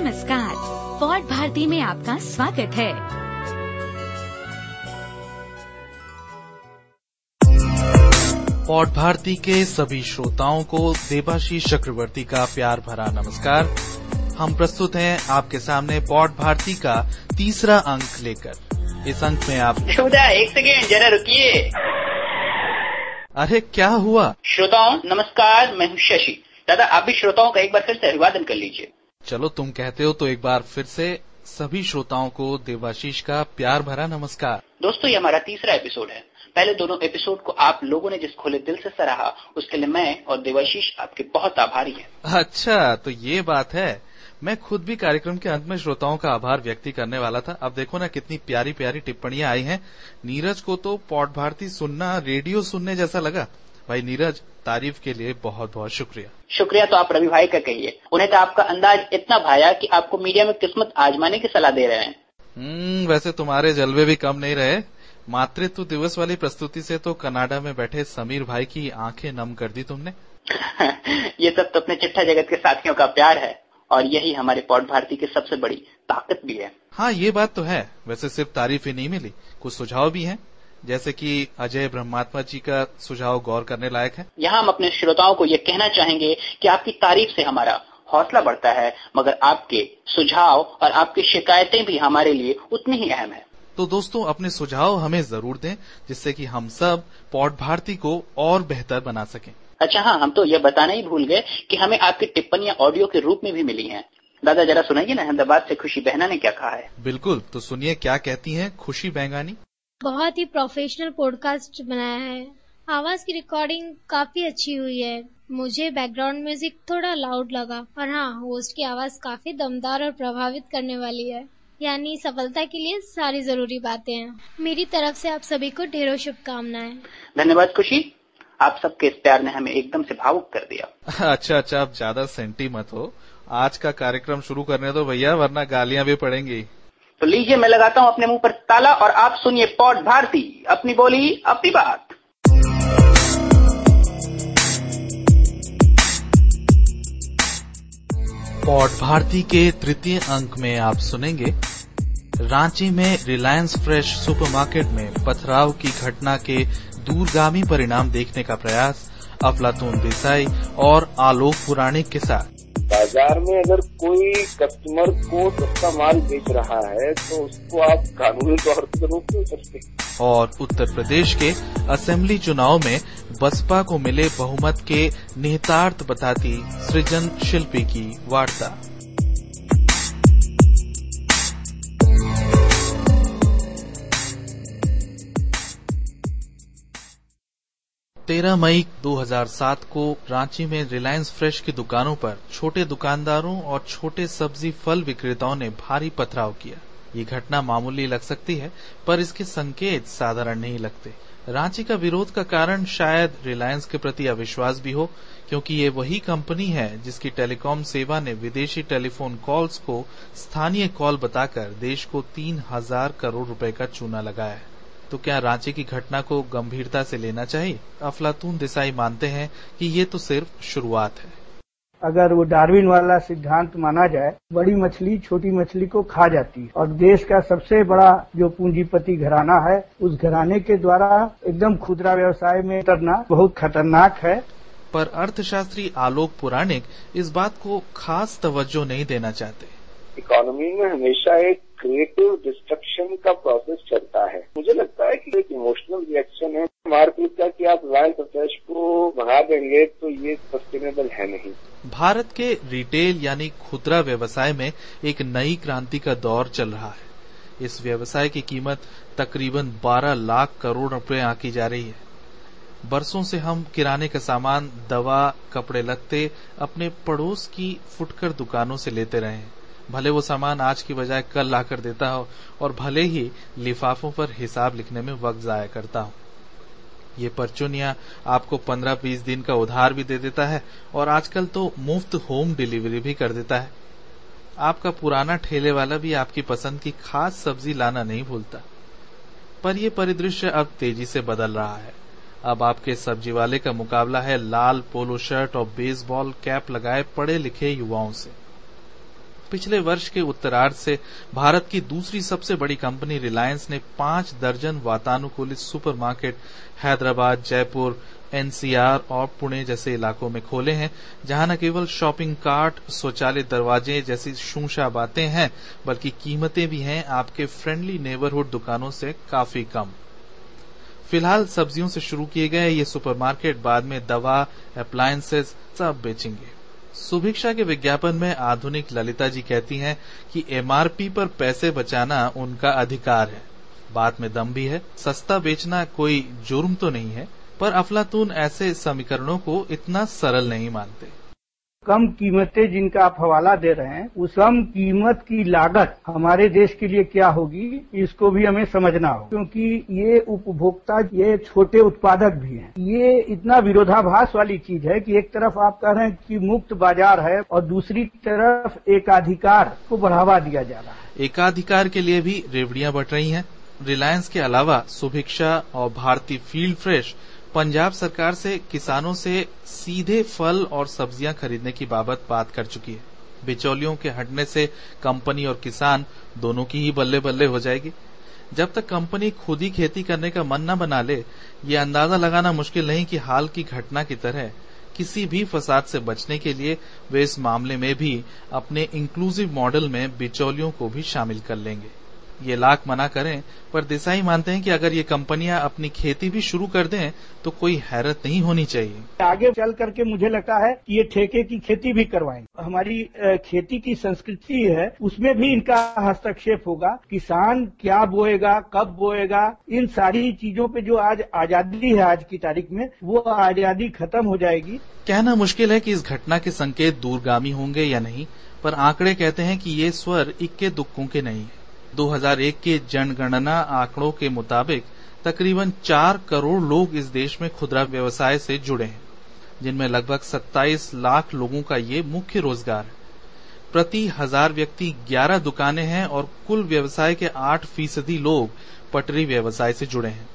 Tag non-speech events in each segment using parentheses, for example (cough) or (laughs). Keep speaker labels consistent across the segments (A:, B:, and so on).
A: नमस्कार। पॉड भारती में आपका स्वागत है।
B: पॉड भारती के सभी श्रोताओं को देबाशीष चक्रवर्ती का प्यार भरा नमस्कार। हम प्रस्तुत हैं आपके सामने पॉड भारती का तीसरा अंक लेकर। इस अंक में आप
C: शुभदा एक सेकेंड जरा रुकिए।
B: अरे क्या हुआ?
C: श्रोताओं नमस्कार मैं हूँ शशि। दादा आप भी श्रोताओं का एक बार फिर से अभिवादन कर लीजिए।
B: चलो तुम कहते हो तो एक बार फिर से सभी श्रोताओं को देवाशीष का प्यार भरा नमस्कार।
C: दोस्तों ये हमारा तीसरा एपिसोड है। पहले दोनों एपिसोड को आप लोगों ने जिस खुले दिल से सराहा उसके लिए मैं और देवाशीष आपके बहुत आभारी हैं।
B: अच्छा तो ये बात है। मैं खुद भी कार्यक्रम के अंत में श्रोताओं का आभार व्यक्त करने वाला था। अब देखो ना कितनी प्यारी प्यारी टिप्पणियाँ आई हैं। नीरज को तो पॉड भारती सुनना रेडियो सुनने जैसा लगा। भाई नीरज तारीफ़ के लिए बहुत बहुत शुक्रिया।
C: शुक्रिया तो आप रवि भाई का कहिए। उन्हें तो आपका अंदाज इतना भाया कि आपको मीडिया में किस्मत आजमाने की सलाह दे रहे हैं।
B: हम्म वैसे तुम्हारे जलवे भी कम नहीं रहे। मातृत्व दिवस वाली प्रस्तुति से तो कनाडा में बैठे समीर भाई की आँखें नम कर दी तुमने। (laughs)
C: ये सब तो अपने चिट्ठा जगत के साथियों का प्यार है और यही हमारे पॉड भारती की सबसे बड़ी ताकत भी है।
B: हाँ ये बात तो है। वैसे सिर्फ़ तारीफ़ ही नहीं मिली कुछ सुझाव भी हैं? जैसे कि अजय ब्रह्मात्मा जी का सुझाव गौर करने लायक है।
C: यहाँ हम अपने श्रोताओं को ये कहना चाहेंगे कि आपकी तारीफ़ से हमारा हौसला बढ़ता है मगर आपके सुझाव और आपकी शिकायतें भी हमारे लिए उतनी ही अहम है।
B: तो दोस्तों अपने सुझाव हमें ज़रूर दें जिससे कि हम सब पॉड भारती को और बेहतर बना सकें।
C: अच्छा हाँ हम तो ये बताना ही भूल गए कि हमें आपकी टिप्पणियाँ ऑडियो के रूप में भी मिली हैं। दादा जरा सुनाइए ना अहमदाबाद से खुशी बहना ने क्या कहा है?
B: बिल्कुल तो सुनिए क्या कहती हैं खुशी बैंगानी
D: बहुत ही प्रोफेशनल पॉडकास्ट बनाया है। आवाज़ की रिकॉर्डिंग काफ़ी अच्छी हुई है। मुझे बैकग्राउंड म्यूज़िक थोड़ा लाउड लगा और हाँ होस्ट की आवाज़ काफ़ी दमदार और प्रभावित करने वाली है। यानी सफलता के लिए सारी ज़रूरी बातें हैं। मेरी तरफ़ से आप सभी को ढेरों शुभकामनाएँ।
C: धन्यवाद खुशी। आप सबके इस प्यार ने हमें एकदम से भावुक कर दिया। (laughs)
B: अच्छा अच्छा आप ज़्यादा सेंटी मत हो। आज का कार्यक्रम शुरू करने दो भैया वरना गालियाँ भी पड़ेंगी।
C: तो लीजिए, मैं लगाता हूँ अपने मुँह पर ताला और आप सुनिए पॉड भारती, अपनी बोली, अपनी बात।
B: पॉड भारती के तृतीय अंक में आप सुनेंगे, रांची में रिलायंस फ्रेश सुपरमार्केट में पथराव की घटना के दूरगामी परिणाम देखने का प्रयास, अफलातून देसाई और आलोक पुराणिक के साथ।
E: बाज़ार में अगर कोई कस्टमर को सस्ता माल बेच रहा है तो उसको आप कानूनी तौर पर रोक नहीं सकते।
B: और उत्तर प्रदेश के असेंबली चुनाव में बसपा को मिले बहुमत के निहितार्थ बताती सृजन शिल्पी की वार्ता। तेरह मई 2007 को रांची में रिलायंस फ्रेश की दुकानों पर छोटे दुकानदारों और छोटे सब्ज़ी फल विक्रेताओं ने भारी पथराव किया। ये घटना मामूली लग सकती है, पर इसके संकेत साधारण नहीं लगते। रांची का विरोध का कारण शायद रिलायंस के प्रति अविश्वास भी हो, क्योंकि ये वही कंपनी है जिसकी टेलीकॉम सेवा ने विदेशी टेलीफोन कॉल्स को स्थानीय कॉल बताकर देश को तीन हज़ार करोड़ रुपए का चूना लगाया है। तो क्या रांची की घटना को गंभीरता से लेना चाहिए? अफलातून देसाई मानते हैं कि ये तो सिर्फ़ शुरुआत है।
F: अगर वो डार्विन वाला सिद्धांत माना जाए बड़ी मछली छोटी मछली को खा जाती है। और देश का सबसे बड़ा जो पूंजीपति घराना है उस घराने के द्वारा एकदम खुदरा व्यवसाय में उतरना बहुत खतरनाक है।
B: पर अर्थशास्त्री आलोक पुराणिक इस बात को खास तवज्जो नहीं देना चाहते।
E: इकोनॉमी में हमेशा एक क्रिएटिव डिस्ट्रक्शन का प्रोसेस चलता है। मुझे लगता है कि एक इमोशनल रिएक्शन है। मार्केट का कि आप रॉयल फ्रेश को बढ़ा देंगे तो ये सस्टेनेबल है नहीं।
B: भारत के रिटेल यानी खुदरा व्यवसाय में एक नई क्रांति का दौर चल रहा है। इस व्यवसाय की कीमत तकरीबन 12 लाख करोड़ रुपए आंकी जा रही है। बरसों से हम किराने का सामान, दवा, कपड़े लगते अपने पड़ोस की फुटकर दुकानों से लेते रहे हैं। भले वो सामान आज की बजाय कल ला कर देता हो और भले ही लिफाफों पर हिसाब लिखने में वक्त जाया करता हो। ये परचुनिया आपको पंद्रह बीस दिन का उधार भी दे देता है और आजकल तो मुफ़्त होम डिलीवरी भी कर देता है। आपका पुराना ठेले वाला भी आपकी पसंद की खास सब्ज़ी लाना नहीं भूलता। पर यह परिदृश्य अब तेज़ी से बदल रहा है। अब आपके सब्ज़ी वाले का मुकाबला है लाल पोलो शर्ट और बेसबॉल कैप लगाए पढ़े लिखे युवाओं से। पिछले वर्ष के उत्तरार्ध से भारत की दूसरी सबसे बड़ी कंपनी रिलायंस ने पाँच दर्जन वातानुकूलित सुपरमार्केट हैदराबाद, जयपुर, एनसीआर और पुणे जैसे इलाकों में खोले हैं, जहाँ न केवल शॉपिंग कार्ट, स्वचालित दरवाजे जैसी शूशा बातें हैं, बल्कि कीमतें भी हैं। आपके फ्रेंडली नेबरहुड दुकानों से काफ़ी कम। फ़िलहाल सब्जियों से शुरू किए गए ये सुपरमार्केट बाद में दवा अप्लायंसेस सब बेचेंगे। सुभिक्षा के विज्ञापन में आधुनिक ललिता जी कहती हैं कि एमआरपी पर पैसे बचाना उनका अधिकार है। बात में दम भी है, सस्ता बेचना कोई जुर्म तो नहीं है, पर अफलातून ऐसे समीकरणों को इतना सरल नहीं मानते।
F: कम कीमतें जिनका आप हवाला दे रहे हैं, उस कम कीमत की लागत हमारे देश के लिए क्या होगी, इसको भी हमें समझना हो क्योंकि ये उपभोक्ता, ये छोटे उत्पादक भी हैं। ये इतना विरोधाभास वाली चीज़ है कि एक तरफ़ आप कह रहे हैं कि मुक्त बाज़ार है और दूसरी तरफ़ एकाधिकार को बढ़ावा दिया जा रहा है।
B: एकाधिकार के लिए भी रेवड़ियाँ बट रही हैं। रिलायंस के अलावा सुभिक्षा और भारतीय फ़ील्ड फ्रेश पंजाब सरकार से किसानों से सीधे फल और सब्ज़ियाँ खरीदने की बाबत बात कर चुकी है। बिचौलियों के हटने से कंपनी और किसान दोनों की ही बल्ले बल्ले हो जाएगी। जब तक कंपनी खुद ही खेती करने का मन न बना ले, ये अंदाज़ा लगाना मुश्किल नहीं कि हाल की घटना की तरह किसी भी फसाद से बचने के लिए वे इस मामले में भी अपने इंक्लूसिव मॉडल में बिचौलियों को भी शामिल कर लेंगे। ये लाख मना करें पर देसाई मानते हैं कि अगर ये कंपनियाँ अपनी खेती भी शुरू कर दें तो कोई हैरत नहीं होनी चाहिए।
F: आगे चल करके मुझे लगता है कि ये ठेके की खेती भी करवाएँगे हमारी खेती की संस्कृति है उसमें भी इनका हस्तक्षेप होगा। किसान क्या बोएगा कब बोएगा इन सारी चीज़ों पे जो आज आज़ादी है आज की तारीख में वो आज़ादी खत्म हो जाएगी।
B: कहना मुश्किल है कि इस घटना के संकेत दूरगामी होंगे या नहीं पर आंकड़े कहते हैं कि ये स्वर इक्के दुक्कों के नहीं है। 2001 के जनगणना आंकड़ों के मुताबिक तकरीबन चार करोड़ लोग इस देश में खुदरा व्यवसाय से जुड़े हैं, जिनमें लगभग 27 लाख लोगों का ये मुख्य रोज़गार है। प्रति हज़ार व्यक्ति 11 दुकानें हैं और कुल व्यवसाय के 8 फ़ीसदी लोग पटरी व्यवसाय से जुड़े हैं।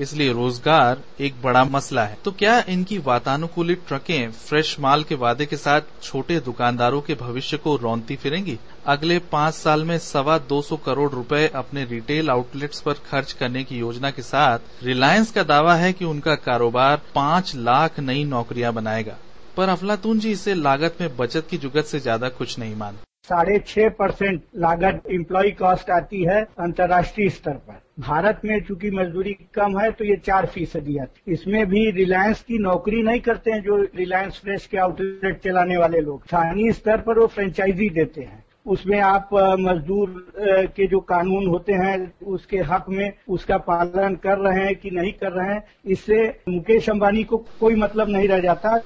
B: इसलिए रोज़गार एक बड़ा मसला है। तो क्या इनकी वातानुकूलित ट्रकें फ्रेश माल के वादे के साथ छोटे दुकानदारों के भविष्य को रौनती फिरेंगी? अगले पाँच साल में सवा दो सौ करोड़ रुपए अपने रिटेल आउटलेट्स पर खर्च करने की योजना के साथ रिलायंस का दावा है कि उनका कारोबार पाँच लाख नई नौकरियाँ बनाएगा। पर अफलातून जी, इसे लागत में बचत की जुगत से ज़्यादा कुछ नहीं मानते।
F: साढ़े छह परसेंट लागत इम्प्लॉय कॉस्ट आती है अंतर्राष्ट्रीय स्तर पर। भारत में चूँकि मजदूरी कम है तो ये चार फ़ीसदी आती इसमें भी रिलायंस की नौकरी नहीं करते हैं, जो रिलायंस फ्रेश के आउटलेट चलाने वाले लोग। स्थानीय स्तर पर वो फ्रेंचाइजी देते हैं। उसमें आप मजदूर के जो कानून होते हैं, उसके हक में उसका पालन कर रहे हैं कि नहीं कर रहे हैं, इससे मुकेश अंबानी को कोई मतलब नहीं रह जाता।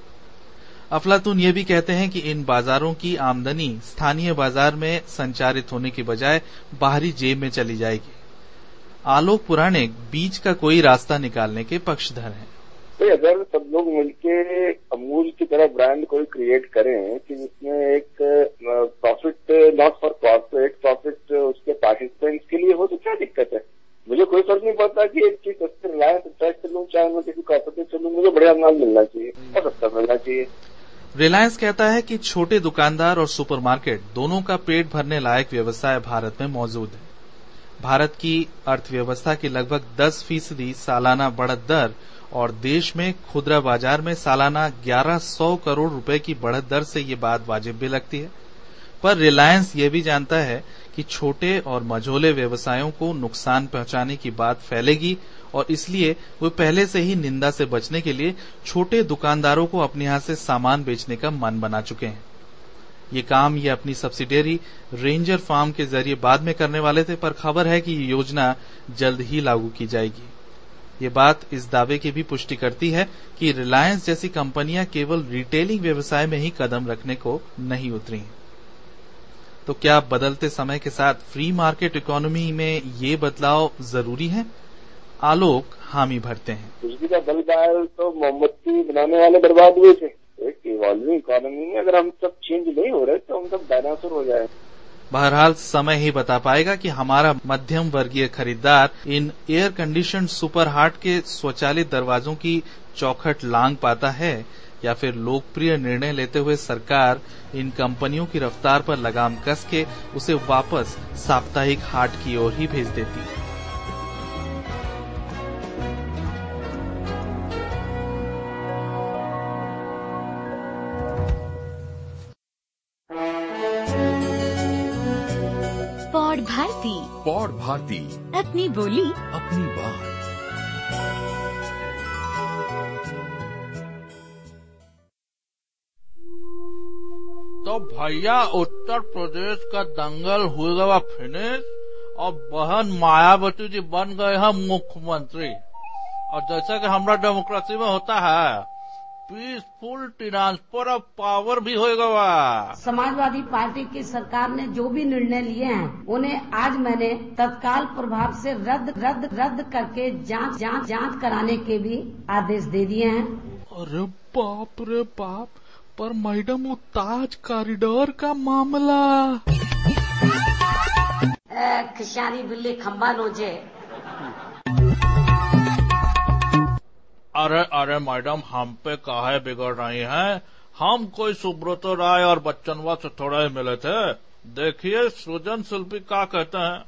B: अफलातून ये भी कहते हैं कि इन बाजारों की आमदनी स्थानीय बाज़ार में संचारित होने की बजाय बाहरी जेब में चली जाएगी। आलोक पुराणे बीच का कोई रास्ता निकालने के पक्षधर हैं।
E: तो अगर सब लोग मिलके अमूल की तरह ब्रांड कोई क्रिएट करें कि जिसमें एक profit not for corporate profit उसके पार्टिसिपेंट्स के लिए हो तो क्या दिक्कत है? मुझे कोई फ़र्क नहीं पड़ता कि एक चीज़ सस्ते रिलायंस ट्रैक चलूँ चाहे मैं किसी कॉर्पोरेट चलूँ मुझे बढ़िया माल मिलना चाहिए और सस्ता मिलना चाहिए।
B: रिलायंस कहता है कि छोटे दुकानदार और सुपरमार्केट दोनों का पेट भरने लायक व्यवसाय भारत में मौजूद है। भारत की अर्थव्यवस्था की लगभग 10 फ़ीसदी सालाना बढ़त दर और देश में खुदरा बाज़ार में सालाना 1100 करोड़ रुपए की बढ़त दर से ये बात वाजिब भी लगती है। पर रिलायंस ये भी जानता है कि छोटे और मझोले व्यवसायों को नुकसान पहुँचाने की बात फैलेगी और इसलिए वे पहले से ही निंदा से बचने के लिए छोटे दुकानदारों को अपने यहाँ से सामान बेचने का मन बना चुके हैं। ये काम, ये अपनी सब्सिडियरी रेंजर फार्म के ज़रिए बाद में करने वाले थे, पर खबर है कि ये योजना जल्द ही लागू की जाएगी। ये बात इस दावे की भी पुष्टि करती है कि रिलायंस जैसी कंपनियाँ केवल रिटेलिंग व्यवसाय में ही कदम रखने को नहीं उतरी तो क्या बदलते समय के साथ फ्री मार्केट इकोनॉमी में ये बदलाव ज़रूरी है? आलोक हामी भरते हैं।
E: बिजली का बल डायल तो मोमबत्ती बनाने वाले बर्बाद हुए थे। एक इवॉल्विंग इकोनॉमी में अगर हम सब चेंज नहीं हो रहे तो हम सब डायनासोर हो जाए
B: बहरहाल, समय ही बता पाएगा कि हमारा मध्यम वर्गीय खरीदार इन एयर कंडीशन सुपर हार्ट के स्वचालित दरवाजों की चौखट लांग पाता है, या फिर लोकप्रिय निर्णय लेते हुए सरकार इन कंपनियों की रफ्तार पर लगाम कस के उसे वापस साप्ताहिक हाट की ओर ही भेज देती है।
A: भारती
G: पौड़ भारती
A: अपनी बोली।
G: अपनी बात।
B: तो भैया उत्तर प्रदेश का दंगल हो गया फिनिश और बहन मायावती जी बन गए हैं मुख्यमंत्री। और जैसा कि हमारा डेमोक्रेसी में होता है पीसफुल ट्रांसफ़र ऑफ़ पावर भी हो गया
H: समाजवादी पार्टी की सरकार ने जो भी निर्णय लिए हैं उन्हें आज मैंने तत्काल प्रभाव से रद्द रद्द रद्द करके जाँच जाँच जाँच कराने के भी आदेश दे दिए हैं।
B: अरे बाप रे बाप पर मैडम वो ताज कॉरिडोर का मामला।
H: खिशारी बिल्ली खम्बा नोचे
B: अरे अरे मैडम, हम पे काहे बिगड़ रही हैं? हम कोई सुब्रत राय और बच्चनवा से थोड़ा ही मिले थे। देखिए, सृजन शिल्पी क्या कहते हैं?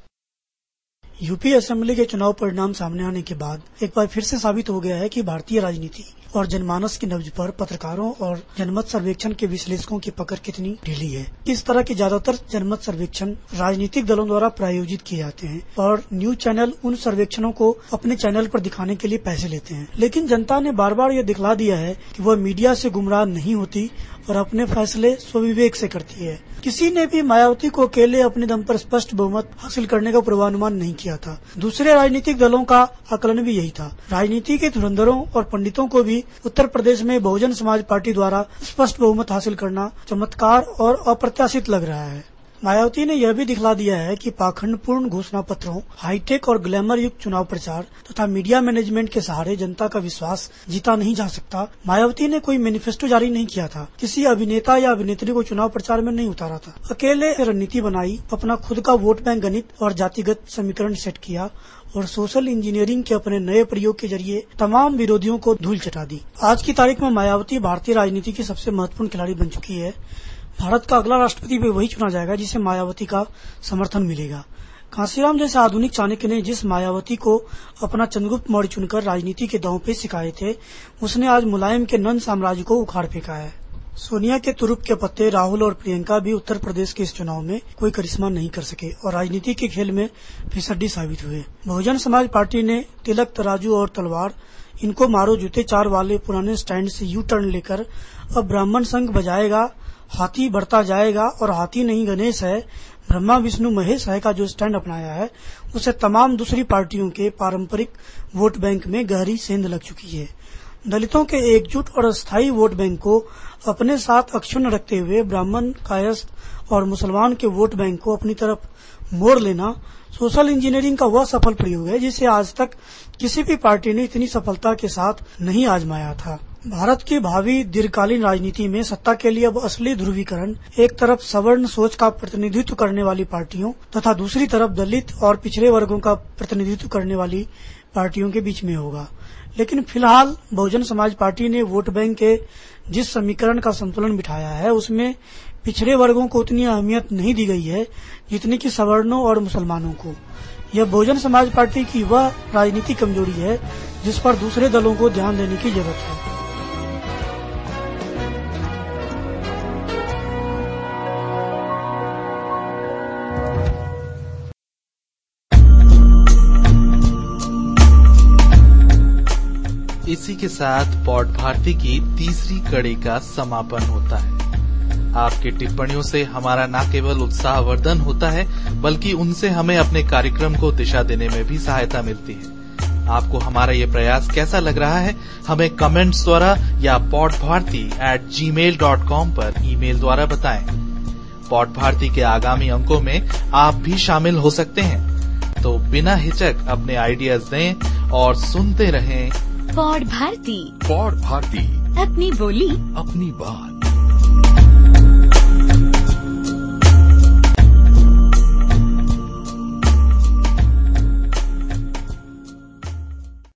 I: यूपी असेंबली के चुनाव परिणाम सामने आने के बाद एक बार फिर से साबित हो गया है कि भारतीय राजनीति और जनमानस की नब्ज पर पत्रकारों और जनमत सर्वेक्षण के विश्लेषकों की पकड़ कितनी ढीली है। इस तरह के ज़्यादातर जनमत सर्वेक्षण राजनीतिक दलों द्वारा प्रायोजित किए जाते हैं और न्यूज़ चैनल उन सर्वेक्षणों को अपने चैनल पर दिखाने के लिए पैसे लेते हैं। लेकिन जनता ने बार बार यह दिखला दिया है कि वह मीडिया से गुमराह नहीं होती और अपने फैसले स्वविवेक से करती है। किसी ने भी मायावती को अकेले अपने दम पर स्पष्ट बहुमत हासिल करने का पूर्वानुमान नहीं किया था। दूसरे राजनीतिक दलों का आकलन भी यही था। राजनीति के धुरंधरों और पंडितों को भी उत्तर प्रदेश में बहुजन समाज पार्टी द्वारा स्पष्ट बहुमत हासिल करना चमत्कार और अप्रत्याशित लग रहा है। मायावती ने यह भी दिखला दिया है कि पाखंडपूर्ण घोषणा पत्रों हाईटेक और ग्लैमर युक्त चुनाव प्रचार तथा मीडिया मैनेजमेंट के सहारे जनता का विश्वास जीता नहीं जा सकता, मायावती ने कोई मैनिफेस्टो जारी नहीं किया था। किसी अभिनेता या अभिनेत्री को चुनाव प्रचार में नहीं उतारा था। अकेले रणनीति बनाई, अपना खुद का वोट बैंक गणित और जातिगत समीकरण सेट किया और सोशल इंजीनियरिंग के अपने नए प्रयोग के ज़रिए तमाम विरोधियों को धूल चटा दी। आज की तारीख में मायावती भारतीय राजनीति की सबसे महत्वपूर्ण खिलाड़ी बन चुकी है। भारत का अगला राष्ट्रपति भी वही चुना जाएगा जिसे मायावती का समर्थन मिलेगा। कांसीराम जैसे आधुनिक चाणक्य ने जिस मायावती को अपना चंद्रगुप्त मौर्य चुनकर राजनीति के दांव पे सिखाए थे, उसने आज मुलायम के नंद साम्राज्य को उखाड़ फेंका है। सोनिया के तुरुप के पत्ते राहुल और प्रियंका भी उत्तर प्रदेश के इस चुनाव में कोई करिश्मा नहीं कर सके और राजनीति के खेल में फिसड्डी साबित हुए। बहुजन समाज पार्टी ने तिलक, तराजू और तलवार, इनको मारो जूते, चार वाले पुराने स्टैंड से यू टर्न लेकर अब ब्राह्मण संघ बजाएगा हाथी बढ़ता जाएगा और हाथी नहीं गणेश है, ब्रह्मा, विष्णु, महेश है का जो स्टैंड अपनाया है, उसे तमाम दूसरी पार्टियों के पारंपरिक वोट बैंक में गहरी सेंध लग चुकी है। दलितों के एकजुट और अस्थायी वोट बैंक को अपने साथ अक्षुण्ण रखते हुए ब्राह्मण, कायस्थ और मुसलमान के वोट बैंक को अपनी तरफ़ मोड़ लेना सोशल इंजीनियरिंग का वह सफल प्रयोग है, जिसे आज तक किसी भी पार्टी ने इतनी सफलता के साथ नहीं आजमाया था। भारत की भावी दीर्घकालीन राजनीति में सत्ता के लिए अब असली ध्रुवीकरण, एक तरफ़ सवर्ण सोच का प्रतिनिधित्व करने वाली पार्टियों तथा दूसरी तरफ़ दलित और पिछड़े वर्गों का प्रतिनिधित्व करने वाली पार्टियों के बीच में होगा। लेकिन फ़िलहाल बहुजन समाज पार्टी ने वोट बैंक के जिस समीकरण का संतुलन बिठाया है, उसमें पिछड़े वर्गों को उतनी अहमियत नहीं दी गई है जितनी कि सवर्णों और मुसलमानों को। यह बहुजन समाज पार्टी की वह राजनीतिक कमज़ोरी है जिस पर दूसरे दलों को ध्यान देने की ज़रूरत है।
B: इसी के साथ पॉड भारती की तीसरी कड़ी का समापन होता है। आपकी टिप्पणियों से हमारा न केवल उत्साहवर्धन होता है, बल्कि उनसे हमें अपने कार्यक्रम को दिशा देने में भी सहायता मिलती है। आपको हमारा ये प्रयास कैसा लग रहा है, हमें कमेंट्स द्वारा या pod Bharati at gmail dot com पर ईमेल द्वारा बताएँ। पॉड भारती के आगामी अंकों में आप भी शामिल हो सकते हैं। तो बिना हिचक अपने आइडियाज़ दें और सुनते रहें
A: पौड़ भारती।
G: पौड़ भारती।
A: अपनी बोली।
G: अपनी बात।